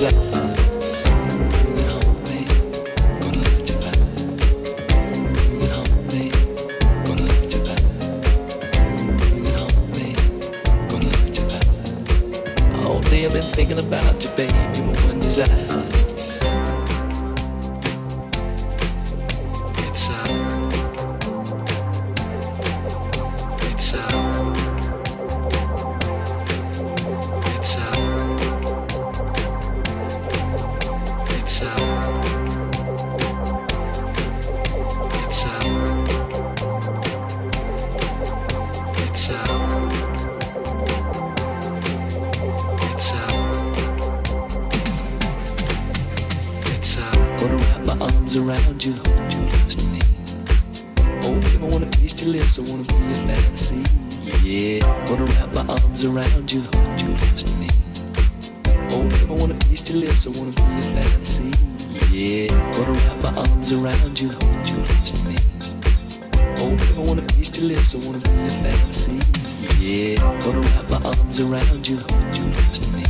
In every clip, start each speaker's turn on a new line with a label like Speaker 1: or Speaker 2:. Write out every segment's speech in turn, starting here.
Speaker 1: yeah. So I wanna be a fantasy. Yeah, gonna wrap my arms around you, hold you close to me.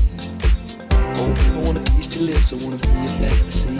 Speaker 1: Oh, I wanna taste your lips. I wanna be
Speaker 2: a
Speaker 3: fantasy.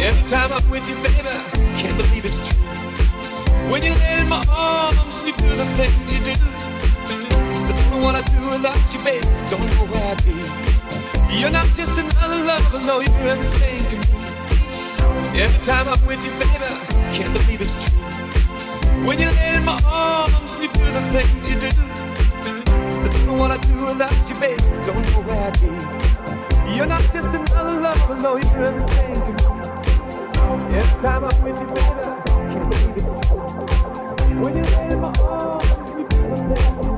Speaker 3: Every
Speaker 4: time I'm with you, baby, can't believe it's true. When you lay in my arms and you do the things you do, I don't know what I'd do without you, baby. Don't know where I'd be. You're not just another lover, no, you're everything to me. Every time I'm with you, baby, can't believe it's true. When you lay in my arms and you do the things you do, I don't know what I'd do without you, baby. Don't know where I'd be. You're not just another lover, no, you're everything to me. It's time I fit you. You're in my arms, you feel the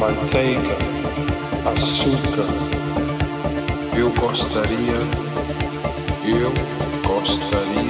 Speaker 5: manteiga, açúcar. Eu gostaria, eu gostaria.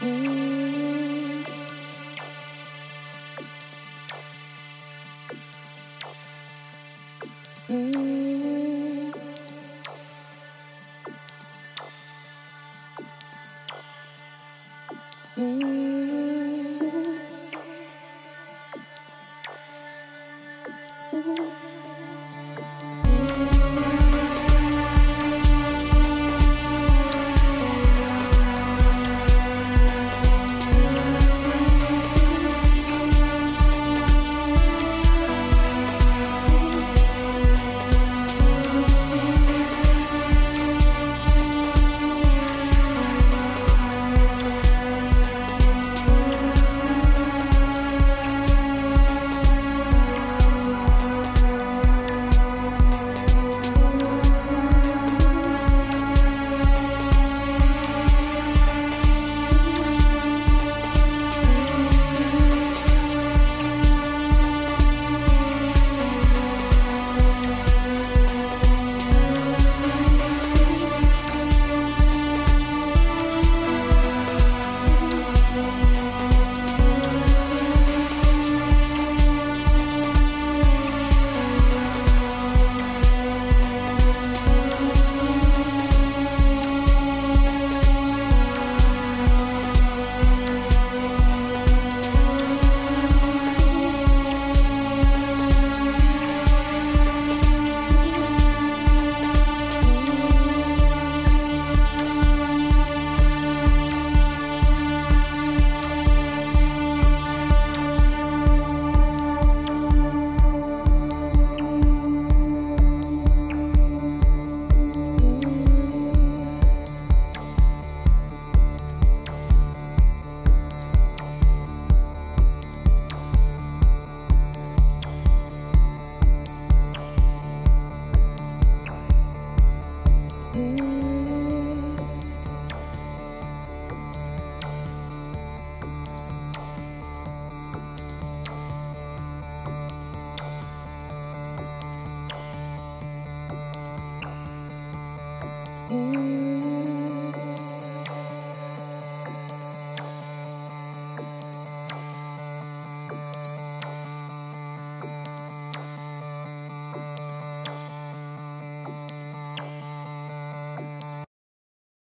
Speaker 6: Mm-hmm.